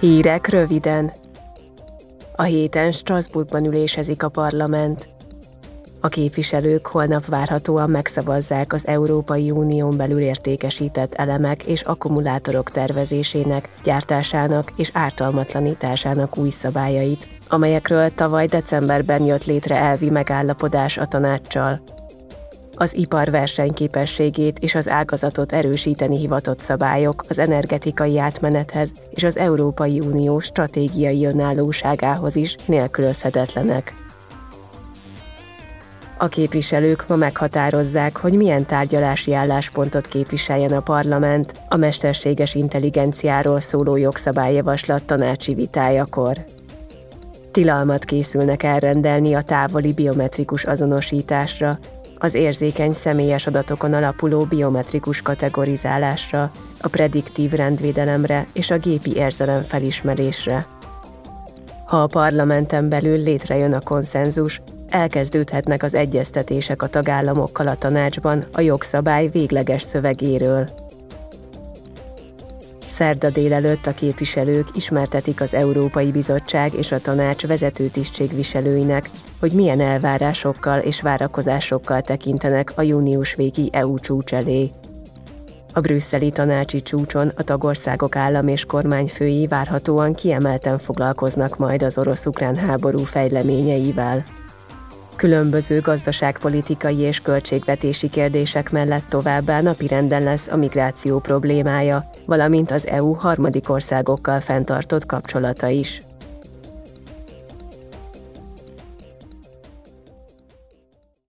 Hírek röviden. A héten Strasbourgban ülésezik a parlament. A képviselők holnap várhatóan megszavazzák az Európai Unión belül értékesített elemek és akkumulátorok tervezésének, gyártásának és ártalmatlanításának új szabályait, amelyekről tavaly decemberben jött létre elvi megállapodás a tanácssal az ipar versenyképességét és az ágazatot erősíteni hivatott szabályok az energetikai átmenethez és az Európai Unió stratégiai önállóságához is nélkülözhetetlenek. A képviselők ma meghatározzák, hogy milyen tárgyalási álláspontot képviseljen a parlament a mesterséges intelligenciáról szóló jogszabályjavaslat tanácsi vitájakor. Tilalmat készülnek elrendelni a távoli biometrikus azonosításra, az érzékeny személyes adatokon alapuló biometrikus kategorizálásra, a prediktív rendvédelemre és a gépi érzelem felismerésre. Ha a parlamenten belül létrejön a konszenzus, elkezdődhetnek az egyeztetések a tagállamokkal a tanácsban a jogszabály végleges szövegéről. Szerda délelőtt a képviselők ismertetik az Európai Bizottság és a tanács vezető tisztségviselőinek, hogy milyen elvárásokkal és várakozásokkal tekintenek a június végi EU csúcs elé. A brüsszeli tanácsi csúcson a tagországok állam és kormányfői várhatóan kiemelten foglalkoznak majd az orosz-ukrán háború fejleményeivel. Különböző gazdaságpolitikai és költségvetési kérdések mellett továbbá napirenden lesz a migráció problémája, valamint az EU harmadik országokkal fenntartott kapcsolata is.